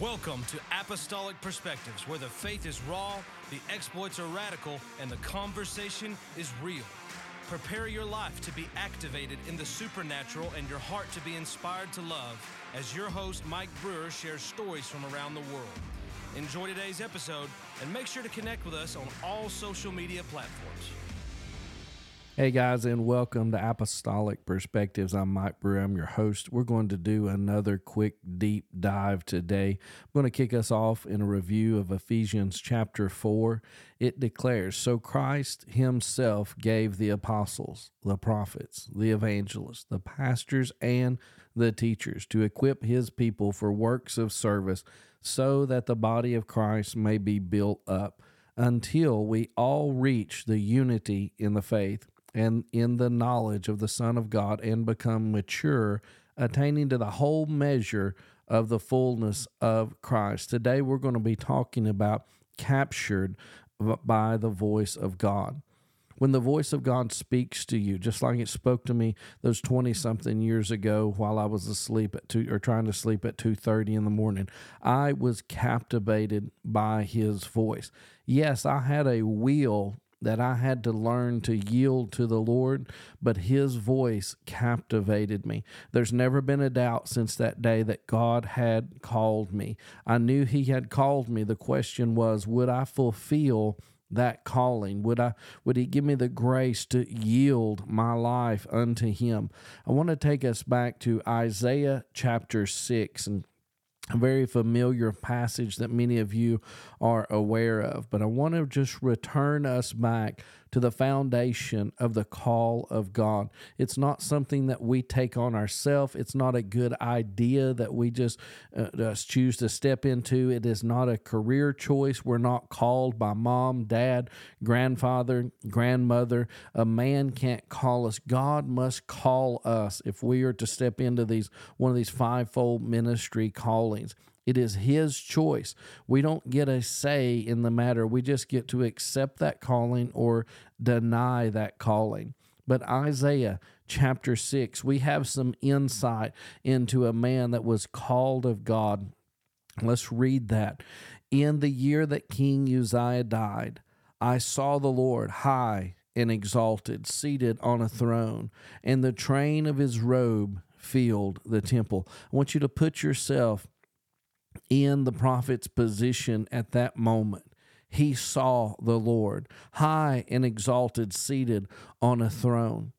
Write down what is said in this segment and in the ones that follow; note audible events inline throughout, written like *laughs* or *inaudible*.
Welcome to Apostolic Perspectives, where the faith is raw, the exploits are radical, and the conversation is real. Prepare your life to be activated in the supernatural and your heart to be inspired to love as your host, Mike Brewer, shares stories from around the world. Enjoy today's episode and make sure to connect with us on all social media platforms. Hey guys, and welcome to Apostolic Perspectives. I'm Mike Brewer. I'm your host. We're going to do another quick deep dive today. I'm going to kick us off in a review of Ephesians chapter 4. It declares So Christ Himself gave the apostles, the prophets, the evangelists, the pastors, and the teachers to equip His people for works of service so that the body of Christ may be built up until we all reach the unity in the faith and in the knowledge of the Son of God and become mature, attaining to the whole measure of the fullness of Christ. Today we're going to be talking about captured by the voice of God. When the voice of God speaks to you, just like it spoke to me those 20 something years ago while I was asleep at 2 or trying to sleep at 2:30 in the morning, I was captivated by his voice. Yes, I had a will that I had to learn to yield to the Lord, but His voice captivated me. There's never been a doubt since that day that God had called me. I knew He had called me. The question was, would I fulfill? that calling would i would he give me the grace to yield my life unto him i want to take us back to isaiah chapter 6 and a very familiar passage that many of you are aware of. But I want to just return us back to the foundation of the call of God. It's not something that we take on ourselves. It's not a good idea that we just, uh, just choose to step into. It is not a career choice. We're not called by mom, dad, grandfather, grandmother. A man can't call us. God must call us if we are to step into these one of these fivefold ministry callings. It is His choice. We don't get a say in the matter. We just get to accept that calling or deny that calling. But Isaiah chapter 6, we have some insight into a man that was called of God. Let's read that. In the year that King Uzziah died, I saw the Lord high and exalted, seated on a throne, and the train of his robe filled the temple. I want you to put yourself in the prophet's position at that moment. He saw the Lord, high and exalted, seated on a throne.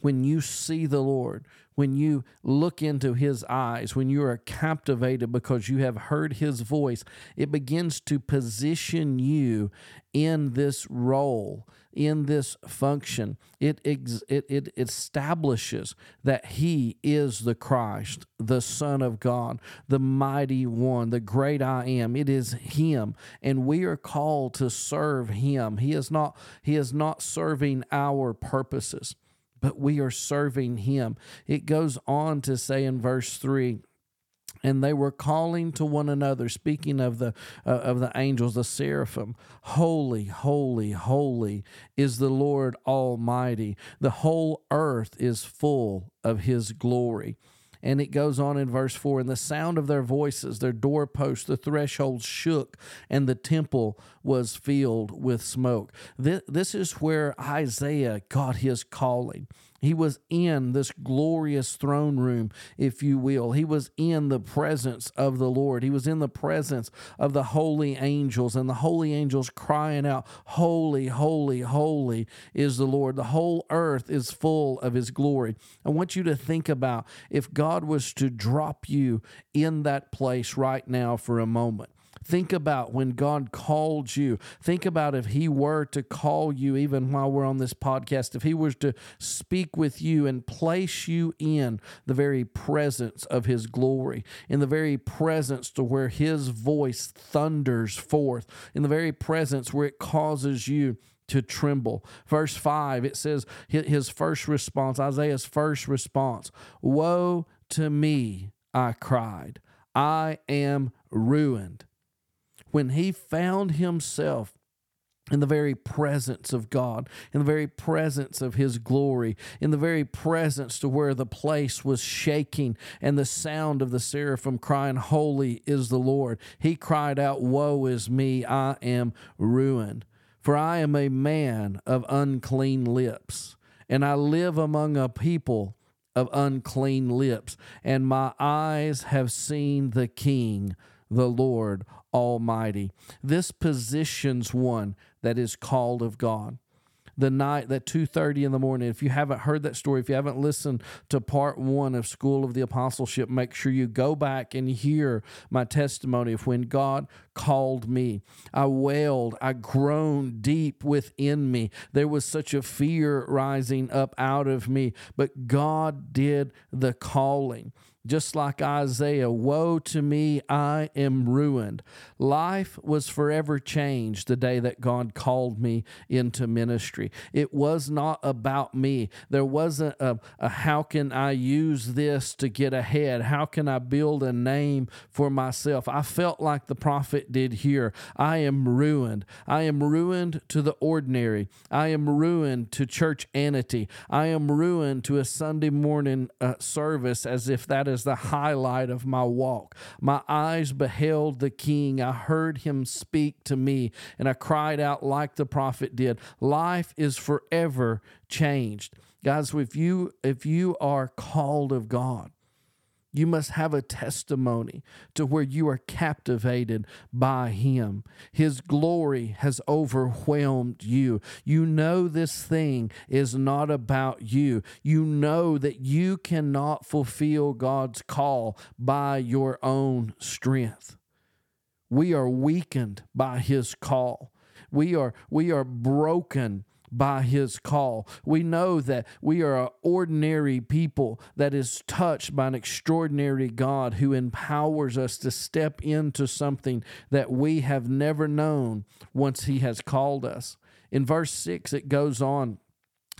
When you see the Lord, when you look into his eyes, when you are captivated because you have heard his voice, it begins to position you in this role in this function. It, ex- it, it establishes that He is the Christ, the Son of God, the mighty one, the great I am. It is Him, and we are called to serve Him. He is not, he is not serving our purposes but we are serving him. It goes on to say in verse 3 and they were calling to one another speaking of the uh, of the angels the seraphim holy holy holy is the lord almighty the whole earth is full of his glory and it goes on in verse 4 and the sound of their voices, their doorposts, the thresholds shook, and the temple was filled with smoke. This, this is where Isaiah got his calling. He was in this glorious throne room, if you will. He was in the presence of the Lord. He was in the presence of the holy angels, and the holy angels crying out, Holy, holy, holy is the Lord. The whole earth is full of his glory. I want you to think about if God was to drop you in that place right now for a moment. Think about when God called you. Think about if He were to call you, even while we're on this podcast, if He was to speak with you and place you in the very presence of His glory, in the very presence to where His voice thunders forth, in the very presence where it causes you to tremble. Verse 5, it says his first response, Isaiah's first response Woe to me, I cried. I am ruined when he found himself in the very presence of God, in the very presence of His glory, in the very presence to where the place was shaking and the sound of the seraphim crying, Holy is the Lord. He cried out, Woe is me, I am ruined. For I am a man of unclean lips, and I live among a people of unclean lips, and my eyes have seen the King, the Lord Almighty. This positions one that is called of God. The night that 2:30 in the morning. If you haven't heard that story, if you haven't listened to part 1 of School of the Apostleship, make sure you go back and hear my testimony of when God called me. I wailed, I groaned deep within me. There was such a fear rising up out of me, but God did the calling just like Isaiah, Woe to me, I am ruined. Life was forever changed the day that God called me into ministry. It was not about me. There wasn't a, a how can I use this to get ahead? How can I build a name for myself? I felt like the prophet did here. I am ruined. I am ruined to the ordinary. I am ruined to churchianity. I am ruined to a Sunday morning uh, service as if that is is the highlight of my walk. My eyes beheld the King. I heard him speak to me, and I cried out like the prophet did. Life is forever changed. Guys, if you if you are called of God, you must have a testimony to where you are captivated by Him. His glory has overwhelmed you. You know this thing is not about you. You know that you cannot fulfill God's call by your own strength. We are weakened by His call. We are, we are broken by his call. We know that we are an ordinary people that is touched by an extraordinary God who empowers us to step into something that we have never known once he has called us. In verse 6, it goes on.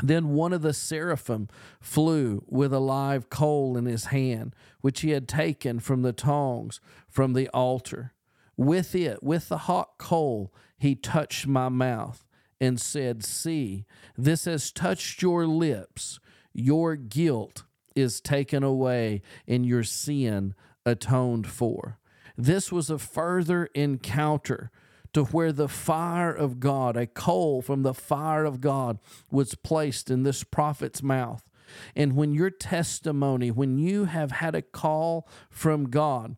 Then one of the seraphim flew with a live coal in his hand, which he had taken from the tongs from the altar. With it, with the hot coal, he touched my mouth and said, See, this has touched your lips. Your guilt is taken away and your sin atoned for. This was a further encounter to where the fire of God, a coal from the fire of God, was placed in this prophet's mouth. And when your testimony, when you have had a call from God,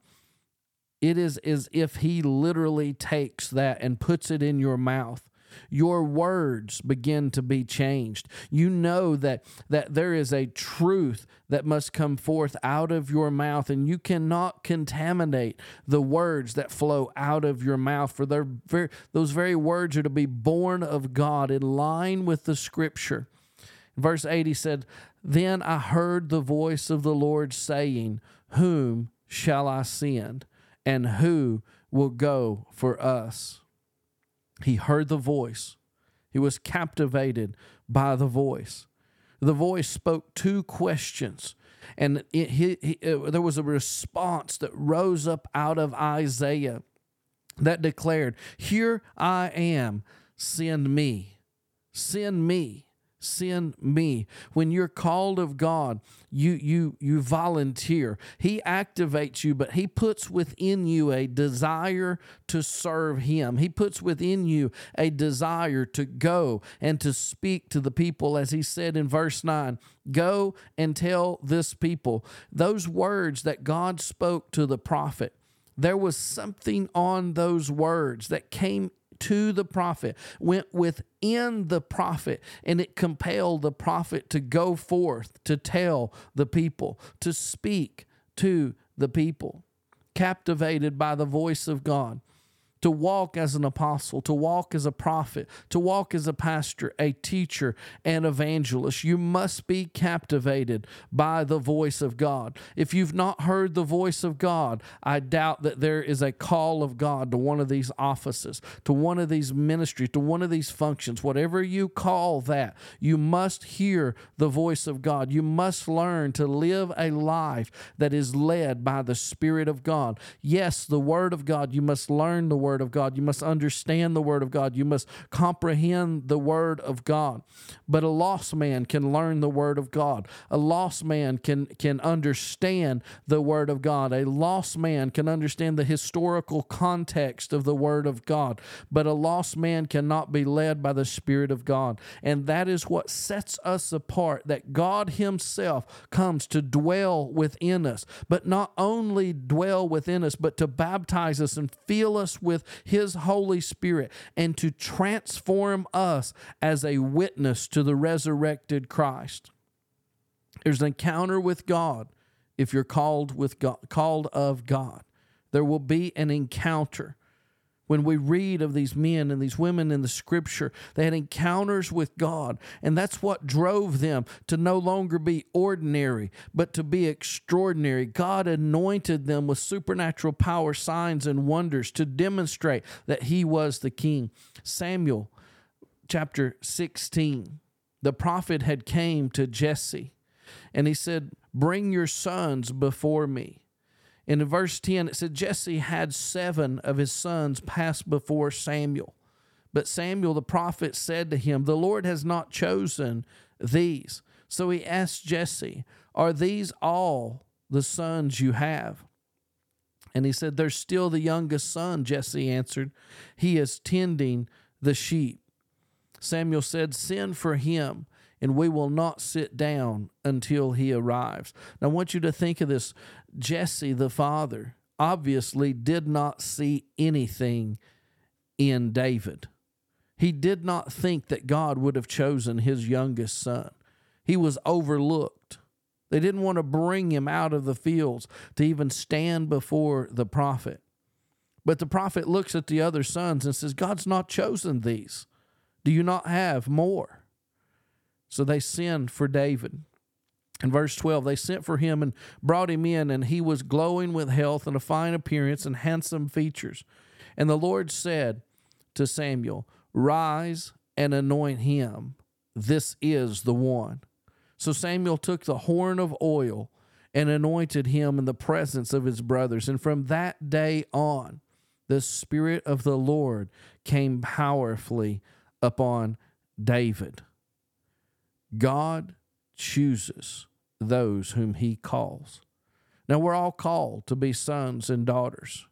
it is as if He literally takes that and puts it in your mouth your words begin to be changed. You know that, that there is a truth that must come forth out of your mouth, and you cannot contaminate the words that flow out of your mouth, for very, those very words are to be born of God in line with the scripture. Verse 80 said, Then I heard the voice of the Lord saying, Whom shall I send? And who will go for us? He heard the voice. He was captivated by the voice. The voice spoke two questions, and it, he, he, it, uh, there was a response that rose up out of Isaiah that declared, Here I am, send me, send me send me. When you're called of god you you you volunteer. He activates you but he puts within you a desire to serve him. He puts within you a desire to go and to speak to the people as he said in verse 9 go and tell this people. Those words that god spoke to the prophet there was something on those words that came to the prophet, went within the prophet, and it compelled the prophet to go forth to tell the people, to speak to the people, captivated by the voice of God to walk as an apostle, to walk as a prophet, to walk as a pastor, a teacher, and evangelist. You must be captivated by the voice of God. If you've not heard the voice of God, I doubt that there is a call of God to one of these offices, to one of these ministries, to one of these functions, whatever you call that. You must hear the voice of God. You must learn to live a life that is led by the Spirit of God. Yes, the Word of God, you must learn the Word Word of God. You must understand the Word of God. You must comprehend the Word of God. But a lost man can learn the Word of God. A lost man can, can understand the Word of God. A lost man can understand the historical context of the Word of God. But a lost man cannot be led by the Spirit of God. And that is what sets us apart that God Himself comes to dwell within us, but not only dwell within us, but to baptize us and fill us with His Holy Spirit and to transform us as a witness to the resurrected Christ. There's an encounter with God if you're called with God, called of God. There will be an encounter when we read of these men and these women in the scripture, they had encounters with God. And that's what drove them to no longer be ordinary, but to be extraordinary. God anointed them with supernatural power, signs, and wonders to demonstrate that He was the King. Samuel chapter 16, the prophet had came to Jesse and he said, Bring your sons before me. In verse 10, it said Jesse had seven of his sons pass before Samuel. But Samuel the prophet said to him, The Lord has not chosen these. So he asked Jesse, Are these all the sons you have? And he said, There's still the youngest son, Jesse answered. He is tending the sheep. Samuel said, Send for him and we will not sit down until he arrives. Now, I want you to think of this Jesse, the father, obviously did not see anything in David. He did not think that God would have chosen his youngest son. He was overlooked. They didn't want to bring him out of the fields to even stand before the prophet. But the prophet looks at the other sons and says, God's not chosen these. Do you not have more? So they send for David. In verse 12, they sent for him and brought him in, and he was glowing with health and a fine appearance and handsome features. And the Lord said to Samuel, Rise and anoint him. This is the one. So Samuel took the horn of oil and anointed him in the presence of his brothers. And from that day on, the Spirit of the Lord came powerfully upon David. God chooses those whom he calls. Now we're all called to be sons and daughters.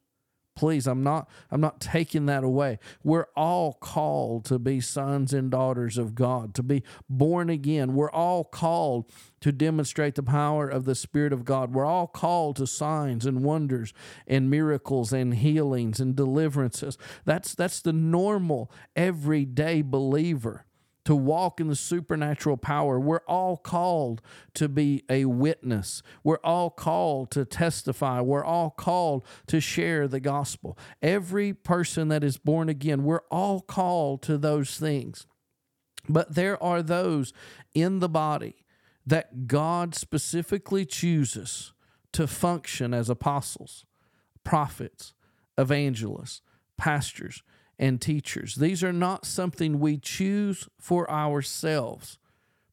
Please, I'm not I'm not taking that away. We're all called to be sons and daughters of God, to be born again. We're all called to demonstrate the power of the Spirit of God. We're all called to signs and wonders and miracles and healings and deliverances. That's that's the normal everyday believer to walk in the supernatural power. We're all called to be a witness. We're all called to testify. We're all called to share the gospel. Every person that is born again, we're all called to those things. But there are those in the body that God specifically chooses to function as apostles, prophets, evangelists, pastors, and teachers. These are not something we choose for ourselves.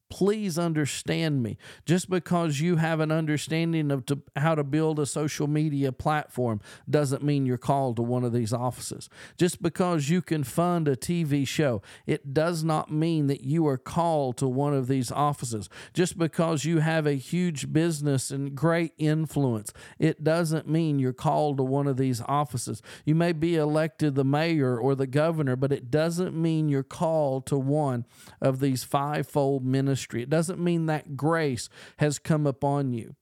Please understand me. Just because you have an understanding of to, how to build a social media platform doesn't mean you're called to one of these offices. Just because you can fund a TV show, it does not mean that you are called to one of these offices. Just because you have a huge business and great influence, it doesn't mean you're called to one of these offices. You may be elected the mayor or the governor, but it doesn't mean you're called to one of these fivefold ministries ministry. It doesn't mean that grace has come upon you.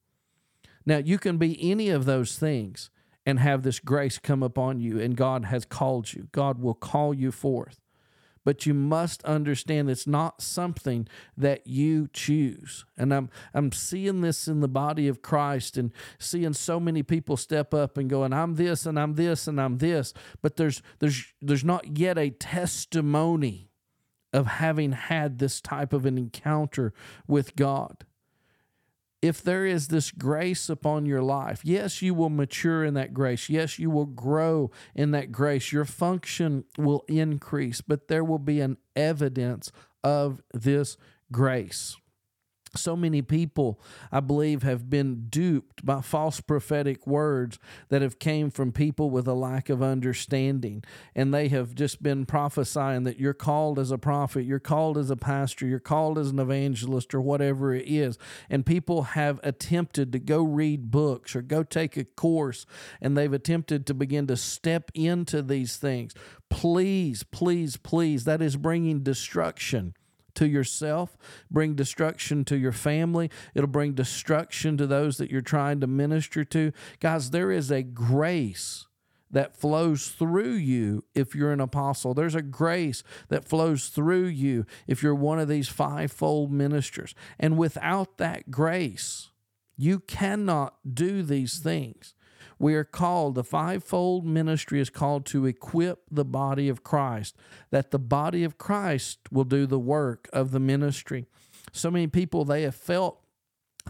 Now, you can be any of those things and have this grace come upon you, and God has called you. God will call you forth. But you must understand it's not something that you choose. And I'm I'm seeing this in the body of Christ and seeing so many people step up and going, I'm this and I'm this and I'm this. But there's there's there's not yet a testimony of having had this type of an encounter with God. If there is this grace upon your life, yes, you will mature in that grace. Yes, you will grow in that grace. Your function will increase, but there will be an evidence of this grace. So many people i believe have been duped by false prophetic words that have came from people with a lack of understanding. And they have just been prophesying that you're called as a prophet you're called as a pastor you're called as an evangelist or whatever it is. And people have attempted to go read books or go take a course and they've attempted to begin to step into these things. Please please please that is bringing destruction to yourself, bring destruction to your family. It'll bring destruction to those that you're trying to minister to. Guys, there is a grace that flows through you if you're an apostle. There's a grace that flows through you if you're one of these fivefold ministers. And without that grace, you cannot do these things. We are called, the fivefold ministry is called to equip the body of Christ, that the body of Christ will do the work of the ministry. So many people, they have felt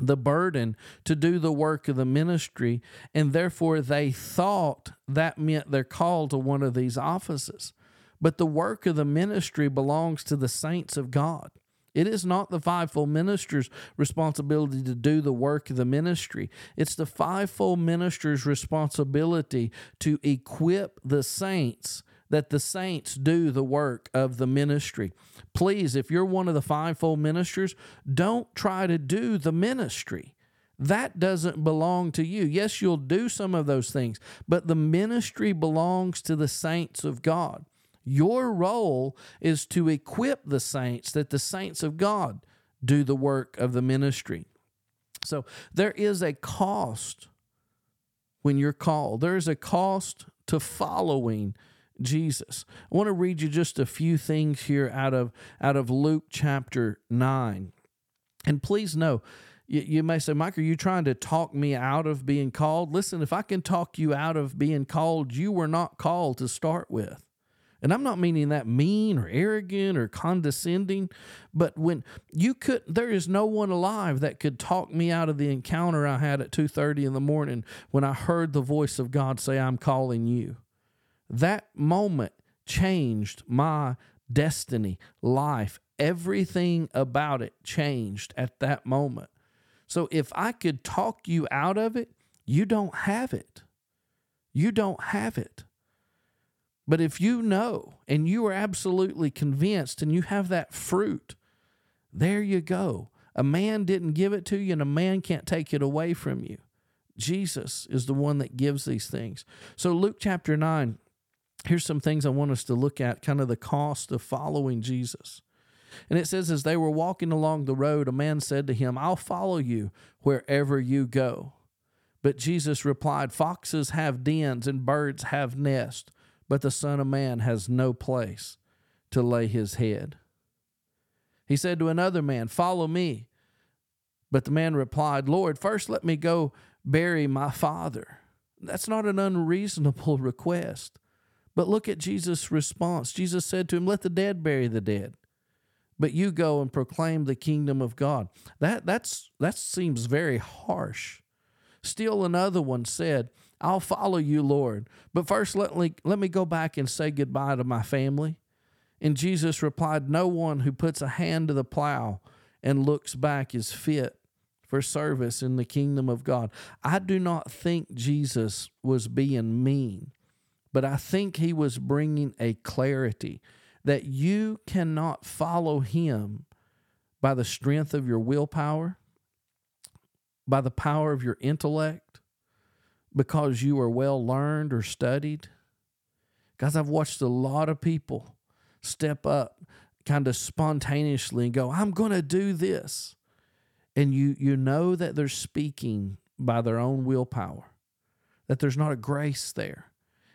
the burden to do the work of the ministry, and therefore they thought that meant they're called to one of these offices. But the work of the ministry belongs to the saints of God. It is not the fivefold minister's responsibility to do the work of the ministry. It's the fivefold minister's responsibility to equip the saints that the saints do the work of the ministry. Please, if you're one of the fivefold ministers, don't try to do the ministry. That doesn't belong to you. Yes, you'll do some of those things, but the ministry belongs to the saints of God. Your role is to equip the saints that the saints of God do the work of the ministry. So there is a cost when you're called, there's a cost to following. Jesus. I want to read you just a few things here out of out of Luke chapter 9. And please know, you, you, may say, Mike, are you trying to talk me out of being called? Listen, if I can talk you out of being called, you were not called to start with. And I'm not meaning that mean or arrogant or condescending, but when you could there is no one alive that could talk me out of the encounter I had at 2:30 in the morning when I heard the voice of God say I'm calling you. That moment changed my destiny, life, everything about it changed at that moment. So if I could talk you out of it, you don't have it. You don't have it. But if you know and you are absolutely convinced and you have that fruit, there you go. A man didn't give it to you, and a man can't take it away from you. Jesus is the one that gives these things. So, Luke chapter 9, here's some things I want us to look at kind of the cost of following Jesus. And it says, as they were walking along the road, a man said to him, I'll follow you wherever you go. But Jesus replied, Foxes have dens and birds have nests but the Son of Man has no place to lay his head. He said to another man, Follow me. But the man replied, Lord, first let me go bury my father. That's not an unreasonable *laughs* request. But look at Jesus' response. Jesus said to him, Let the dead bury the dead. But you go and proclaim the kingdom of God. That that's that seems very harsh. Still another one said, I'll follow you, Lord. But first, let me, let me go back and say goodbye to my family. And Jesus replied, No one who puts a hand to the plow and looks back is fit for service in the kingdom of God. I do not think Jesus was being mean, but I think he was bringing a clarity that you cannot follow him by the strength of your willpower, by the power of your intellect because you are well learned or studied. Guys, I've watched a lot of people step up kind of spontaneously and go, I'm going to do this. And you, you know that they're speaking by their own willpower, that there's not a grace there.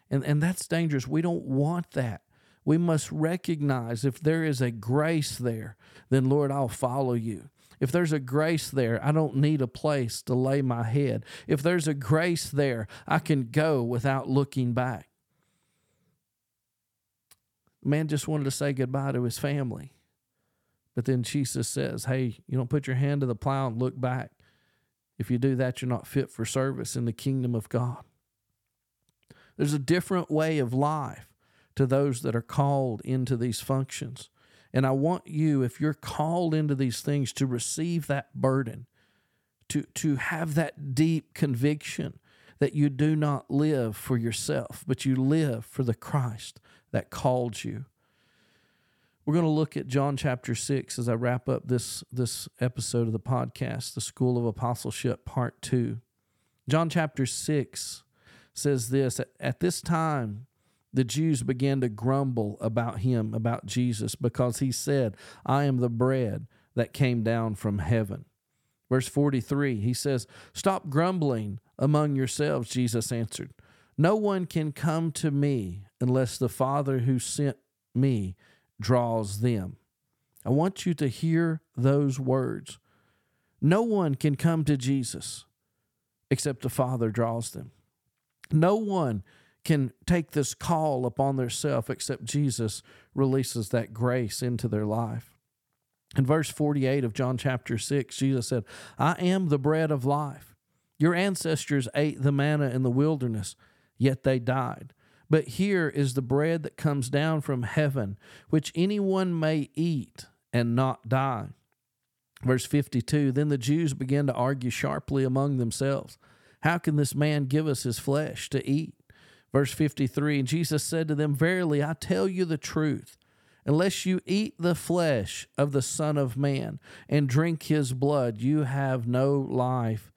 And, and that's dangerous. We don't want that. We must recognize if there is a grace there, then Lord, I'll follow you. If there's a grace there, I don't need a place to lay my head. If there's a grace there, I can go without looking back. Man just wanted to say goodbye to his family. But then Jesus says, Hey, you don't put your hand to the plow and look back. If you do that, you're not fit for service in the kingdom of God. There's a different way of life to those that are called into these functions. And I want you, if you're called into these things, to receive that burden, to, to have that deep conviction that you do not live for yourself, but you live for the Christ that called you. We're going to look at John chapter 6 as I wrap up this, this episode of the podcast, the School of Apostleship, part 2. John chapter 6 says this At this time, the Jews began to grumble about him, about Jesus, because he said, I am the bread that came down from heaven. Verse 43, he says, Stop grumbling among yourselves, Jesus answered. No one can come to me unless the Father who sent me draws them. I want you to hear those words. No one can come to Jesus except the Father draws them. No one can take this call upon theirself except Jesus releases that grace into their life. In verse 48 of John chapter 6, Jesus said, I am the bread of life. Your ancestors ate the manna in the wilderness, yet they died. But here is the bread that comes down from heaven, which anyone may eat and not die. Verse 52 Then the Jews began to argue sharply among themselves How can this man give us his flesh to eat? Verse 53 And Jesus said to them, Verily, I tell you the truth. Unless you eat the flesh of the Son of Man and drink his blood, you have no life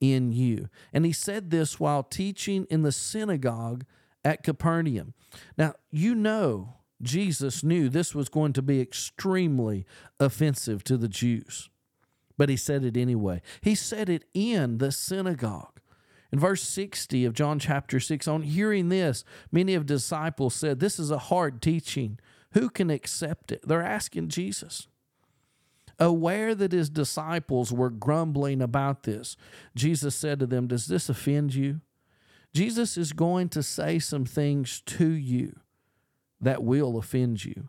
in you. And he said this while teaching in the synagogue at Capernaum. Now, you know, Jesus knew this was going to be extremely offensive to the Jews, but he said it anyway. He said it in the synagogue. In verse 60 of John chapter 6, on hearing this, many of the disciples said, This is a hard teaching. Who can accept it? They're asking Jesus. Aware that his disciples were grumbling about this, Jesus said to them, Does this offend you? Jesus is going to say some things to you that will offend you,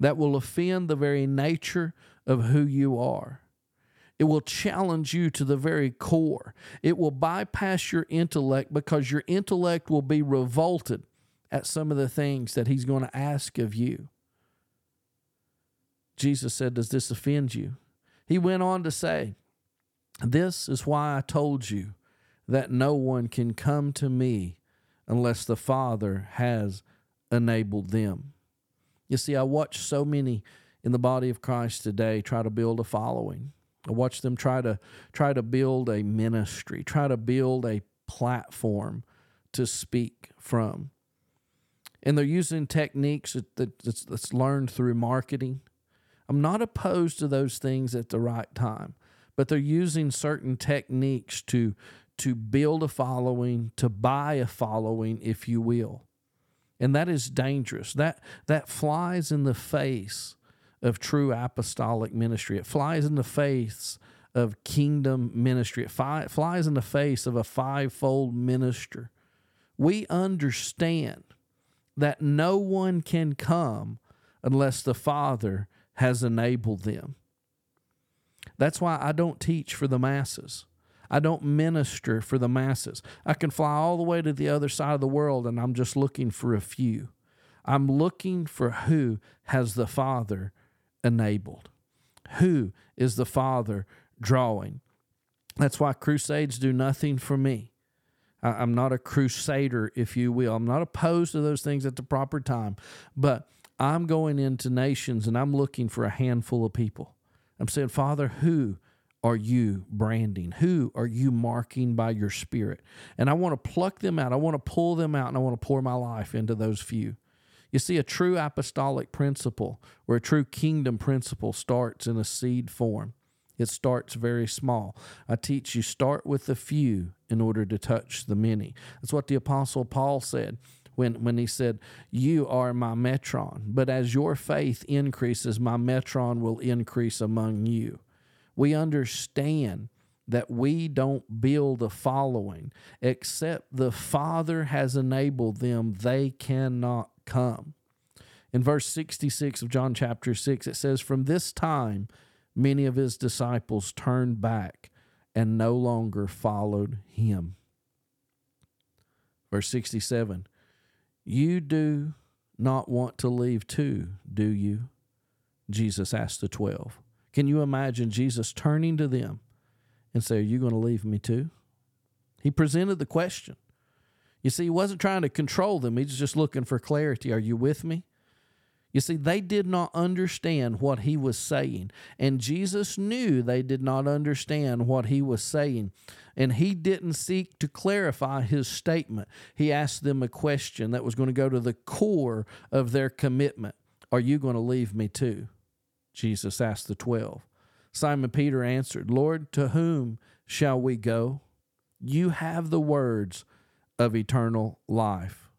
that will offend the very nature of who you are. It will challenge you to the very core. It will bypass your intellect because your intellect will be revolted at some of the things that he's going to ask of you. Jesus said, Does this offend you? He went on to say, This is why I told you that no one can come to me unless the Father has enabled them. You see, I watch so many in the body of Christ today try to build a following. I watch them try to try to build a ministry, try to build a platform to speak from. And they're using techniques that's, that's learned through marketing. I'm not opposed to those things at the right time, but they're using certain techniques to to build a following, to buy a following, if you will. And that is dangerous. That that flies in the face of true apostolic ministry. It flies in the face of kingdom ministry. It fi- flies in the face of a fivefold minister. We understand that no one can come unless the Father has enabled them. That's why I don't teach for the masses. I don't minister for the masses. I can fly all the way to the other side of the world and I'm just looking for a few. I'm looking for who has the Father enabled. Who is the Father drawing? That's why crusades do nothing for me. I'm not a crusader, if you will. I'm not opposed to those things at the proper time, but I'm going into nations and I'm looking for a handful of people. I'm saying, Father, who are you branding? Who are you marking by your spirit? And I want to pluck them out. I want to pull them out and I want to pour my life into those few. You see, a true apostolic principle or a true kingdom principle starts in a seed form. It starts very small. I teach you start with the few in order to touch the many. That's what the apostle Paul said when when he said, "You are my metron, but as your faith increases, my metron will increase among you." We understand that we don't build a following except the Father has enabled them, they cannot come. In verse 66 of John chapter 6, it says, From this time, many of his disciples turned back and no longer followed him. Verse 67 You do not want to leave too, do you? Jesus asked the 12. Can you imagine Jesus turning to them and say, Are you going to leave me too? He presented the question. You see, he wasn't trying to control them, he was just looking for clarity. Are you with me? You see, they did not understand what he was saying, and Jesus knew they did not understand what he was saying, and he didn't seek to clarify his statement. He asked them a question that was going to go to the core of their commitment Are you going to leave me too? Jesus asked the twelve. Simon Peter answered, Lord, to whom shall we go? You have the words of eternal life.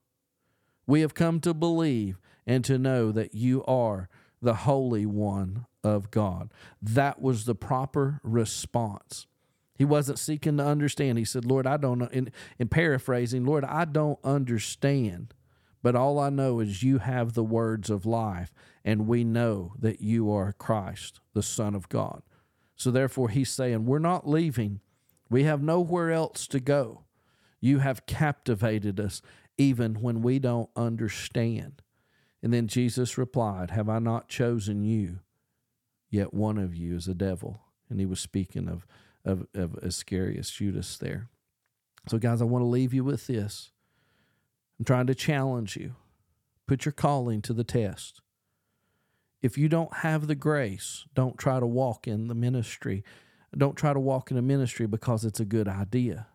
We have come to believe and to know that you are the Holy One of God. That was the proper response. He wasn't seeking to understand. He said, Lord, I don't know. In, in paraphrasing, Lord, I don't understand, but all I know is you have the words of life, and we know that you are Christ, the Son of God. So therefore, he's saying, We're not leaving. We have nowhere else to go. You have captivated us even when we don't understand. And then Jesus replied, Have I not chosen you? Yet one of you is a devil. And he was speaking of, of, of Iscariot, Judas there. So, guys, I want to leave you with this. I'm trying to challenge you. Put your calling to the test. If you don't have the grace, don't try to walk in the ministry. Don't try to walk in a ministry because it's a good idea.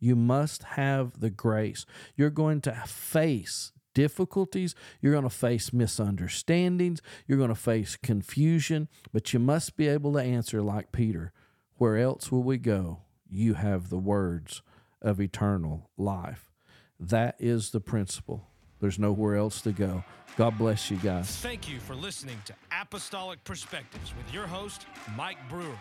You must have the grace. You're going to face difficulties, you're going to face misunderstandings, you're going to face confusion, but you must be able to answer like Peter Where else will we go? You have the words of eternal life. That is the principle. There's nowhere else to go. God bless you guys. Thank you for listening to Apostolic Perspectives with your host, Mike Brewer.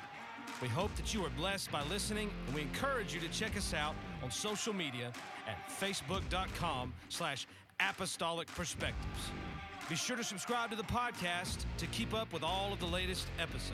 We hope that you are blessed by listening, and we encourage you to check us out on social media at facebook.com slash apostolic perspectives. Be sure to subscribe to the podcast to keep up with all of the latest episodes.